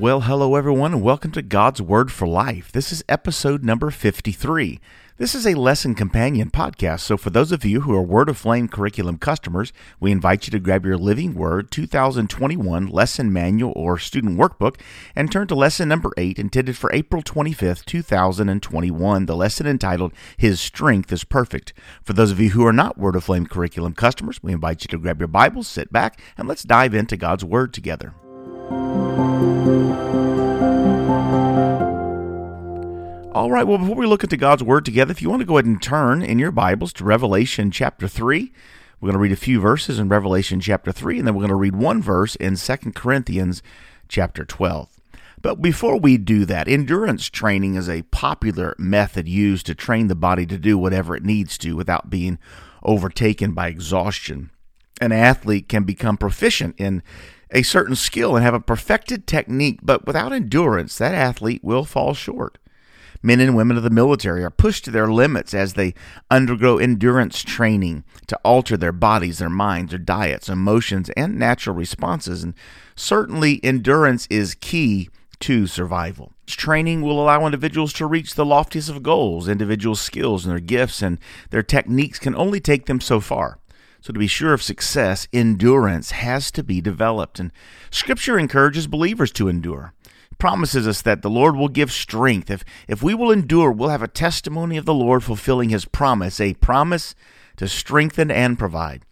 Well, hello everyone, and welcome to God's Word for Life. This is episode number 53. This is a lesson companion podcast, so for those of you who are Word Aflame curriculum customers, we invite you to grab your Living Word 2021 lesson manual or student workbook and turn to lesson number 8, intended for April 25th, 2021, the lesson entitled His Strength is Perfect. For those of you who are not Word Aflame curriculum customers, we invite you to grab your Bibles, sit back, and let's dive into God's Word together. All right, well, before we look into God's Word together, if you want to go ahead and turn in your Bibles to Revelation chapter 3, we're going to read a few verses in Revelation chapter 3, and then we're going to read one verse in 2 Corinthians chapter 12. But before we do that, endurance training is a popular method used to train the body to do whatever it needs to without being overtaken by exhaustion. An athlete can become proficient in a certain skill and have a perfected technique, but without endurance, that athlete will fall short. Men and women of the military are pushed to their limits as they undergo endurance training to alter their bodies, their minds, their diets, emotions, and natural responses. And certainly, endurance is key to survival. Training will allow individuals to reach the loftiest of goals. Individual skills and their gifts and their techniques can only take them so far. So, to be sure of success, endurance has to be developed. And Scripture encourages believers to endure It promises us that the Lord will give strength. If, if we will endure, we'll have a testimony of the Lord fulfilling his promise, a promise to strengthen and provide.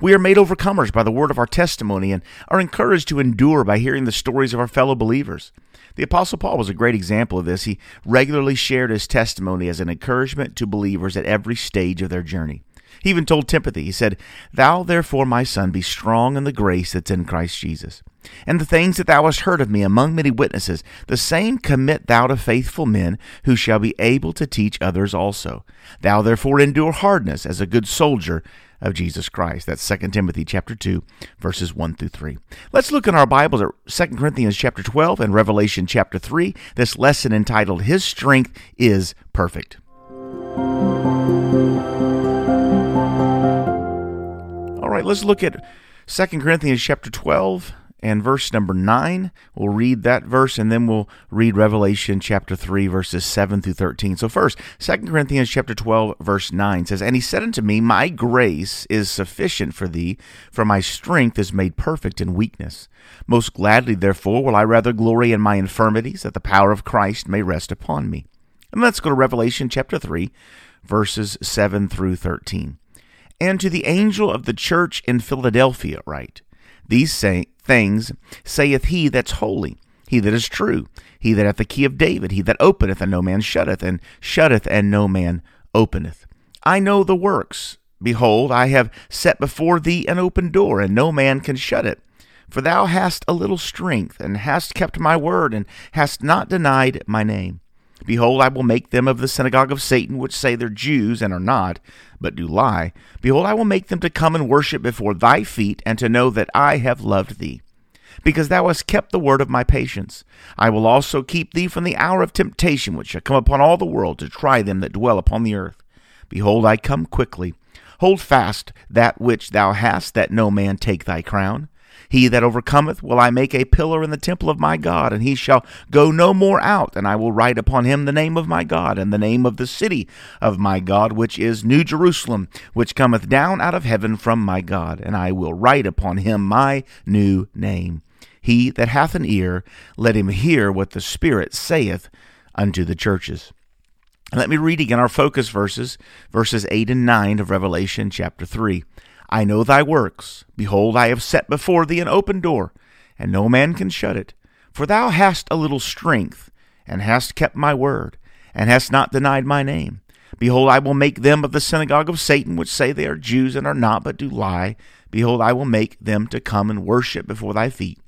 We are made overcomers by the word of our testimony and are encouraged to endure by hearing the stories of our fellow believers. The Apostle Paul was a great example of this. He regularly shared his testimony as an encouragement to believers at every stage of their journey. He even told Timothy, he said, Thou therefore, my son, be strong in the grace that's in Christ Jesus. And the things that thou hast heard of me among many witnesses, the same commit thou to faithful men, who shall be able to teach others also. Thou therefore endure hardness as a good soldier of Jesus Christ. That's 2 Timothy chapter 2, verses 1 through 3. Let's look in our Bibles at 2 Corinthians chapter 12 and Revelation chapter 3, this lesson entitled His Strength is Perfect. Right, let's look at 2 Corinthians chapter 12 and verse number 9. We'll read that verse and then we'll read Revelation chapter 3 verses 7 through 13. So first, 2 Corinthians chapter 12 verse 9 says, "And he said unto me, My grace is sufficient for thee, for my strength is made perfect in weakness. Most gladly therefore will I rather glory in my infirmities, that the power of Christ may rest upon me." And let's go to Revelation chapter 3 verses 7 through 13. And to the angel of the church in Philadelphia write, These say, things saith he that's holy, he that is true, he that hath the key of David, he that openeth and no man shutteth, and shutteth and no man openeth. I know the works. Behold, I have set before thee an open door, and no man can shut it. For thou hast a little strength, and hast kept my word, and hast not denied my name. Behold, I will make them of the synagogue of Satan, which say they're Jews and are not, but do lie. Behold, I will make them to come and worship before thy feet, and to know that I have loved thee. Because thou hast kept the word of my patience, I will also keep thee from the hour of temptation which shall come upon all the world to try them that dwell upon the earth. Behold, I come quickly. Hold fast that which thou hast, that no man take thy crown. He that overcometh will I make a pillar in the temple of my God, and he shall go no more out, and I will write upon him the name of my God, and the name of the city of my God, which is New Jerusalem, which cometh down out of heaven from my God, and I will write upon him my new name. He that hath an ear, let him hear what the Spirit saith unto the churches. Let me read again our focus verses, verses 8 and 9 of Revelation chapter 3. I know thy works. Behold, I have set before thee an open door, and no man can shut it. For thou hast a little strength, and hast kept my word, and hast not denied my name. Behold, I will make them of the synagogue of Satan, which say they are Jews and are not, but do lie. Behold, I will make them to come and worship before thy feet,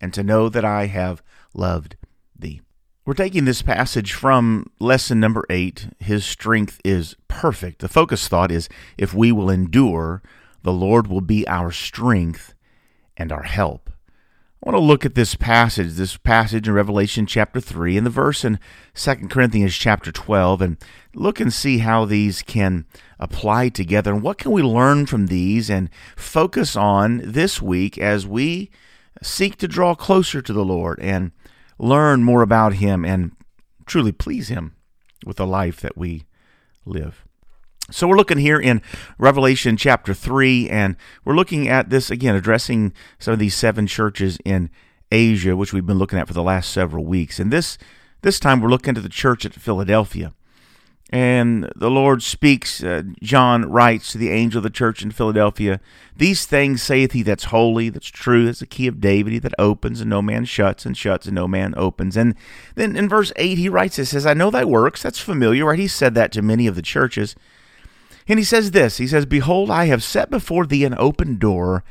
and to know that I have loved thee. We're taking this passage from lesson number eight. His strength is perfect. The focus thought is if we will endure, the Lord will be our strength and our help. I want to look at this passage, this passage in Revelation chapter 3 and the verse in 2 Corinthians chapter 12 and look and see how these can apply together and what can we learn from these and focus on this week as we seek to draw closer to the Lord and learn more about Him and truly please Him with the life that we live. So we're looking here in Revelation chapter 3, and we're looking at this again, addressing some of these seven churches in Asia, which we've been looking at for the last several weeks. And this this time we're looking to the church at Philadelphia. And the Lord speaks, uh, John writes to the angel of the church in Philadelphia, These things saith he that's holy, that's true, that's the key of David, he that opens and no man shuts, and shuts and no man opens. And then in verse 8, he writes, It says, I know thy works. That's familiar, right? He said that to many of the churches. And he says this He says, Behold, I have set before thee an open door,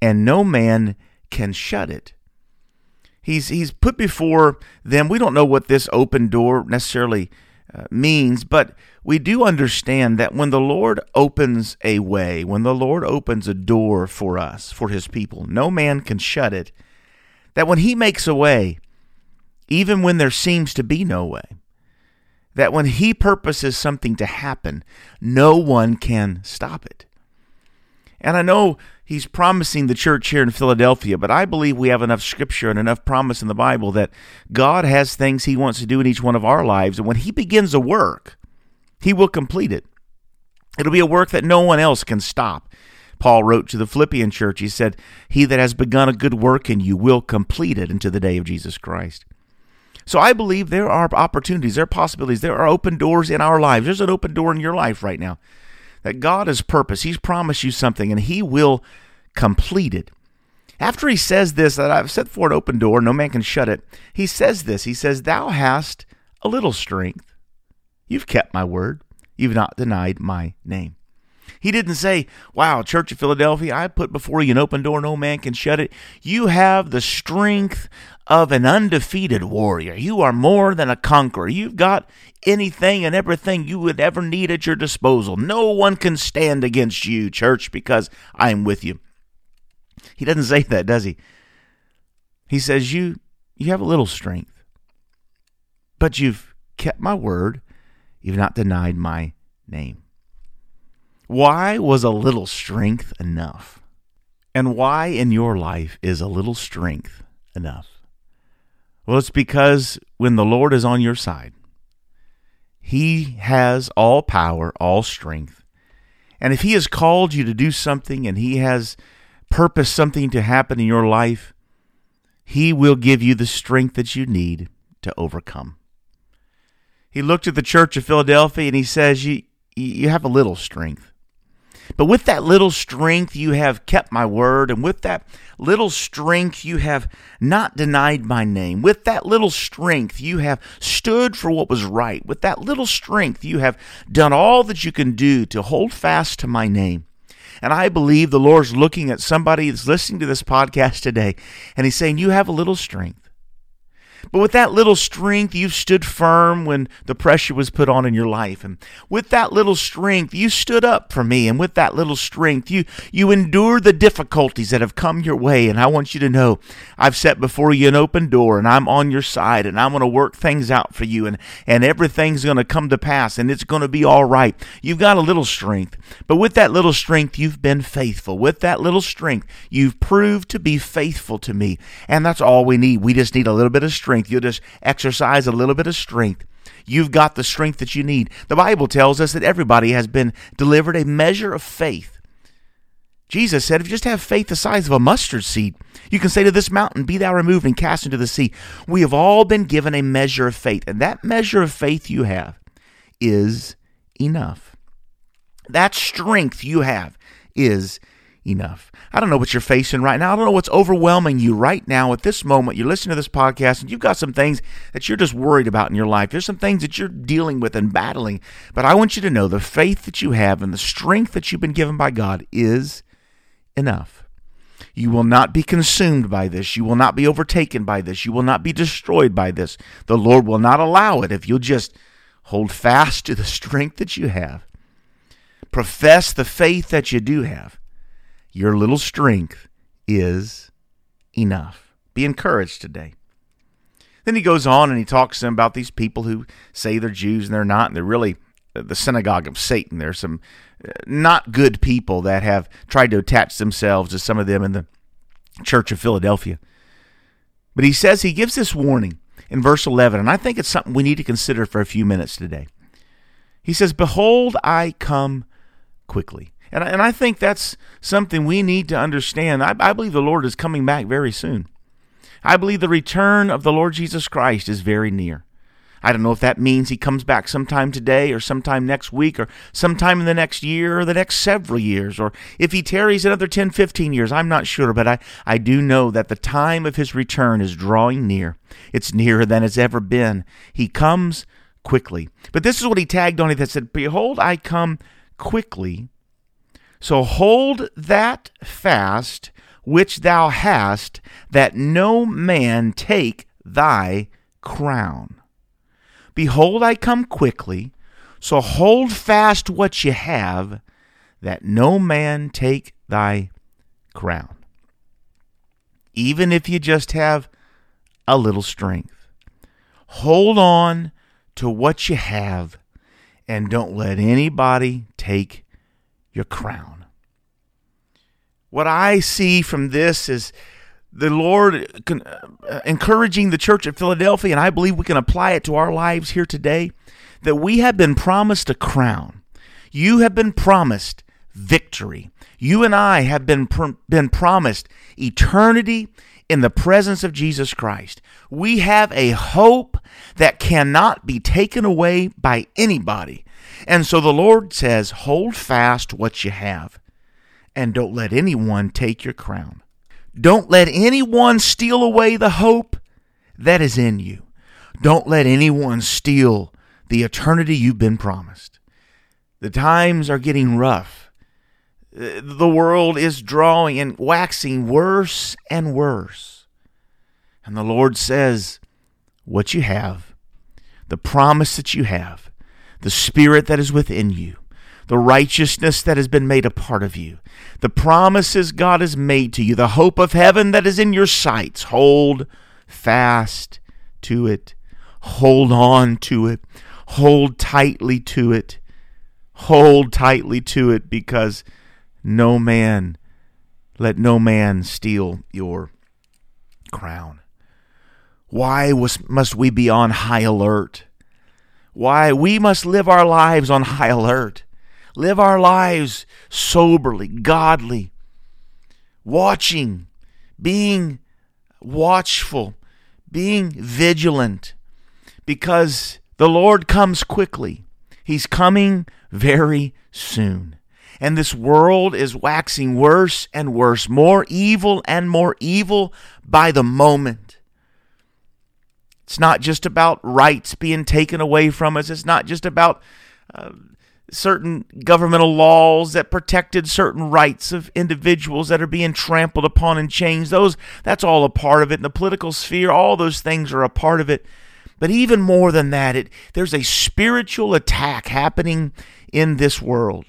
and no man can shut it. He's, he's put before them, we don't know what this open door necessarily uh, means, but we do understand that when the Lord opens a way, when the Lord opens a door for us, for his people, no man can shut it. That when he makes a way, even when there seems to be no way, that when he purposes something to happen, no one can stop it. And I know he's promising the church here in Philadelphia, but I believe we have enough scripture and enough promise in the Bible that God has things he wants to do in each one of our lives. And when he begins a work, he will complete it. It'll be a work that no one else can stop. Paul wrote to the Philippian church, he said, He that has begun a good work in you will complete it unto the day of Jesus Christ. So I believe there are opportunities, there are possibilities, there are open doors in our lives. There's an open door in your life right now that God has purpose. He's promised you something and He will complete it. After he says this, that I've set for an open door, no man can shut it, he says this. He says, Thou hast a little strength. You've kept my word. You've not denied my name. He didn't say, Wow, Church of Philadelphia, I put before you an open door, no man can shut it. You have the strength of an undefeated warrior. You are more than a conqueror. You've got anything and everything you would ever need at your disposal. No one can stand against you, church, because I am with you. He doesn't say that, does he? He says, You you have a little strength, but you've kept my word, you've not denied my name. Why was a little strength enough? And why in your life is a little strength enough? Well, it's because when the Lord is on your side, He has all power, all strength. And if He has called you to do something and He has purposed something to happen in your life, He will give you the strength that you need to overcome. He looked at the church of Philadelphia and He says, You, you have a little strength. But with that little strength, you have kept my word, and with that little strength, you have not denied my name. With that little strength, you have stood for what was right. With that little strength, you have done all that you can do to hold fast to my name. And I believe the Lord's looking at somebody that's listening to this podcast today, and He's saying, You have a little strength. But with that little strength, you've stood firm when the pressure was put on in your life. And with that little strength, you stood up for me. And with that little strength, you, you endured the difficulties that have come your way. And I want you to know I've set before you an open door and I'm on your side and I'm going to work things out for you. And, and everything's going to come to pass and it's going to be all right. You've got a little strength. But with that little strength, you've been faithful. With that little strength, you've proved to be faithful to me. And that's all we need. We just need a little bit of strength strength. You'll just exercise a little bit of strength. You've got the strength that you need. The Bible tells us that everybody has been delivered a measure of faith. Jesus said, if you just have faith the size of a mustard seed, you can say to this mountain, Be thou removed and cast into the sea. We have all been given a measure of faith, and that measure of faith you have is enough. That strength you have is enough. I don't know what you're facing right now. I don't know what's overwhelming you right now at this moment. You're listening to this podcast and you've got some things that you're just worried about in your life. There's some things that you're dealing with and battling. But I want you to know the faith that you have and the strength that you've been given by God is enough. You will not be consumed by this. You will not be overtaken by this. You will not be destroyed by this. The Lord will not allow it if you'll just hold fast to the strength that you have. Profess the faith that you do have. Your little strength is enough. Be encouraged today. Then he goes on and he talks to them about these people who say they're Jews and they're not, and they're really the synagogue of Satan. There's some uh, not good people that have tried to attach themselves to some of them in the church of Philadelphia. But he says he gives this warning in verse 11, and I think it's something we need to consider for a few minutes today. He says, Behold, I come quickly. And, and I think that's something we need to understand. I, I believe the Lord is coming back very soon. I believe the return of the Lord Jesus Christ is very near. I don't know if that means he comes back sometime today or sometime next week or sometime in the next year or the next several years or if he tarries another 10, 15 years. I'm not sure, but I, I do know that the time of his return is drawing near. It's nearer than it's ever been. He comes quickly. But this is what he tagged on it that said, Behold, I come quickly. So hold that fast which thou hast, that no man take thy crown. Behold, I come quickly, so hold fast what ye have, that no man take thy crown. Even if you just have a little strength, hold on to what you have and don't let anybody take your crown. What I see from this is the Lord uh, encouraging the church at Philadelphia, and I believe we can apply it to our lives here today, that we have been promised a crown. You have been promised victory. You and I have been, been promised eternity in the presence of Jesus Christ. We have a hope that cannot be taken away by anybody. And so the Lord says, hold fast what you have, and don't let anyone take your crown. Don't let anyone steal away the hope that is in you. Don't let anyone steal the eternity you've been promised. The times are getting rough. The world is drawing and waxing worse and worse. And the Lord says, What you have, the promise that you have, the Spirit that is within you, the righteousness that has been made a part of you, the promises God has made to you, the hope of heaven that is in your sights. Hold fast to it. Hold on to it. Hold tightly to it. Hold tightly to it because no man, let no man steal your crown. Why was, must we be on high alert? Why we must live our lives on high alert live our lives soberly, godly, watching, being watchful, being vigilant, because the Lord comes quickly. He's coming very soon. And this world is waxing worse and worse, more evil and more evil by the moment. It's not just about rights being taken away from us. It's not just about uh, certain governmental laws that protected certain rights of individuals that are being trampled upon and changed. Those that's all a part of it. In the political sphere all those things are a part of it. But even more than that it there's a spiritual attack happening in this world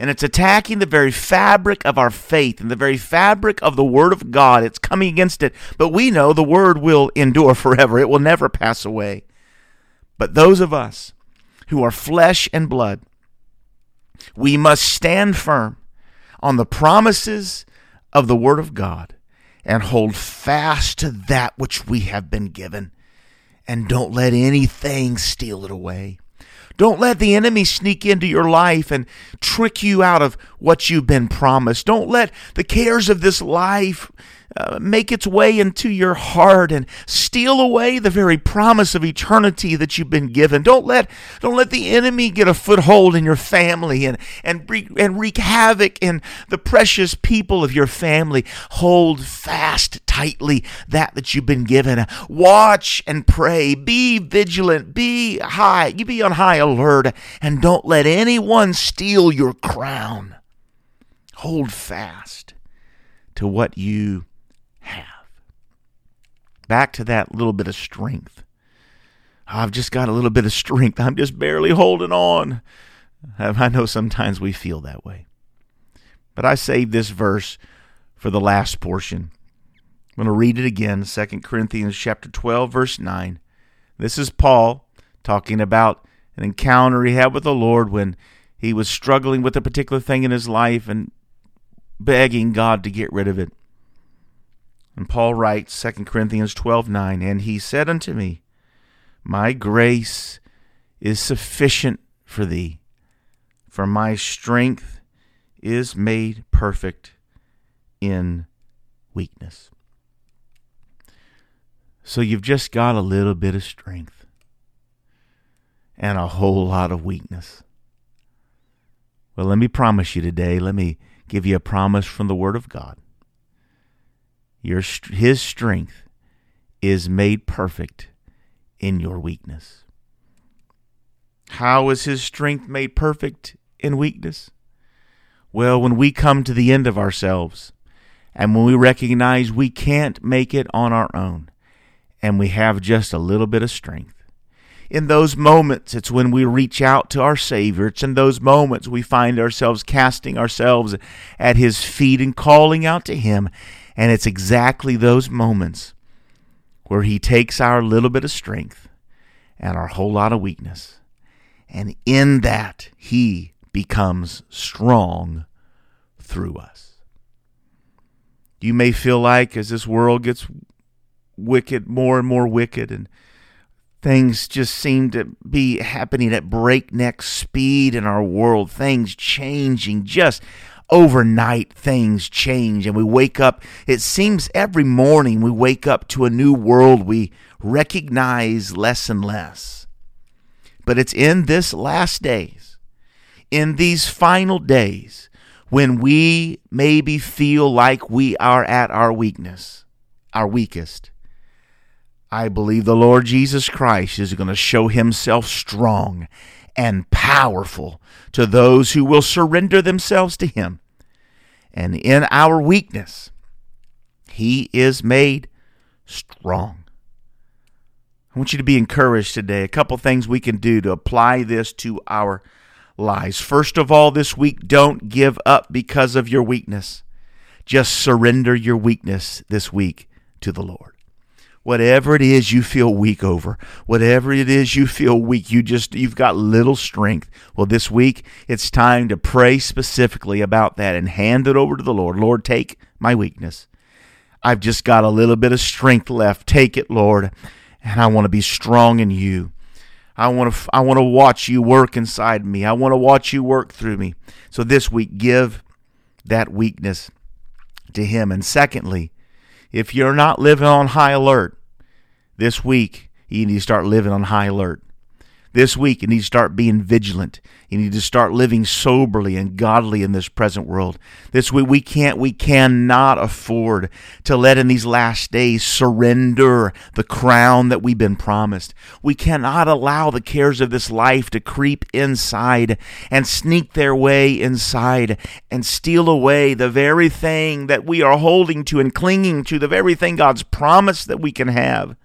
and it's attacking the very fabric of our faith and the very fabric of the Word of God. It's coming against it. But we know the Word will endure forever, it will never pass away. But those of us who are flesh and blood. We must stand firm on the promises of the Word of God and hold fast to that which we have been given. And don't let anything steal it away. Don't let the enemy sneak into your life and trick you out of what you've been promised. Don't let the cares of this life uh, make its way into your heart and steal away the very promise of eternity that you've been given. Don't let don't let the enemy get a foothold in your family and and wreak, and wreak havoc in the precious people of your family. Hold fast tightly that that you've been given. Watch and pray. Be vigilant. Be high. You be on high alert and don't let anyone steal your crown. Hold fast to what you. Back to that little bit of strength. I've just got a little bit of strength. I'm just barely holding on. Um, I know sometimes we feel that way. But I saved this verse for the last portion. I'm going to read it again, 2 Corinthians chapter 12 verse 9. This is Paul talking about an encounter he had with the Lord when he was struggling with a particular thing in his life and begging God to get rid of it. And Paul writes 2 Corinthians 12:9, and he said unto me, My grace is sufficient for thee, for my strength is made perfect in weakness. So you've just got a little bit of strength and a whole lot of weakness. Well, let me promise you today, let me give you a promise from the Word of God. Your, his strength is made perfect in your weakness. How is his strength made perfect in weakness? Well, when we come to the end of ourselves and when we recognize we can't make it on our own and we have just a little bit of strength. In those moments, it's when we reach out to our Savior. It's in those moments we find ourselves casting ourselves at His feet and calling out to Him. And it's exactly those moments where He takes our little bit of strength and our whole lot of weakness. And in that, He becomes strong through us. You may feel like as this world gets wicked, more and more wicked, and things just seem to be happening at breakneck speed in our world, things changing just overnight things change and we wake up it seems every morning we wake up to a new world we recognize less and less. But it's in this last days in these final days when we maybe feel like we are at our weakness our weakest I believe the Lord Jesus Christ is going to show himself strong and powerful to those who will surrender themselves to him. And in our weakness, he is made strong. I want you to be encouraged today. A couple things we can do to apply this to our lives. First of all, this week, don't give up because of your weakness. Just surrender your weakness this week to the Lord whatever it is you feel weak over whatever it is you feel weak you just you've got little strength well this week it's time to pray specifically about that and hand it over to the lord lord take my weakness i've just got a little bit of strength left take it lord and i want to be strong in you I want to I want to watch you work inside me. I want to watch you work through me. So this week give that weakness to him. And secondly, if you're not living on high alert this week, you need to start living on high alert. This week, you need to start being vigilant. You need to start living soberly and godly in this present world. This week, we can't, we cannot afford to let in these last days surrender the crown that we've been promised. We cannot allow the cares of this life to creep inside and sneak their way inside and steal away the very thing that we are holding to and clinging to, the very thing God's promised that we can have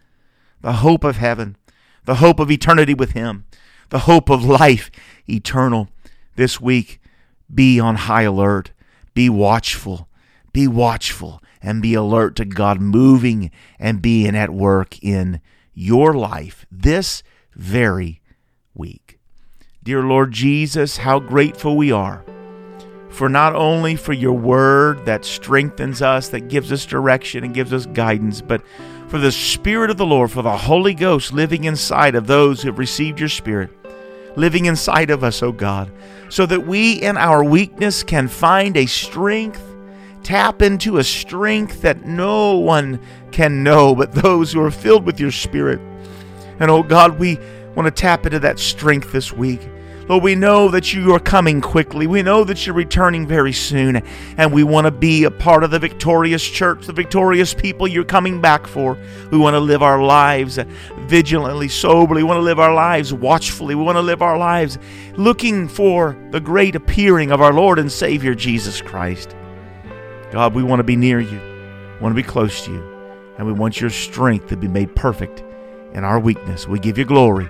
the hope of heaven the hope of eternity with Him, the hope of life eternal. This week, be on high alert, be watchful, be watchful, and be alert to God moving and being at work in your life this very week. Dear Lord Jesus, how grateful we are for not only for your word that strengthens us, that gives us direction and gives us guidance, but for the Spirit of the Lord, for the Holy Ghost living inside of those who have received your Spirit, living inside of us, O God, so that we in our weakness can find a strength, tap into a strength that no one can know but those who are filled with your Spirit. And, oh God, we want to tap into that strength this week. Lord, we know that you are coming quickly. We know that you're returning very soon. And we want to be a part of the victorious church, the victorious people you're coming back for. We want to live our lives vigilantly, soberly. We want to live our lives watchfully. We want to live our lives looking for the great appearing of our Lord and Savior Jesus Christ. God, we want to be near you, we want to be close to you, and we want your strength to be made perfect in our weakness. We give you glory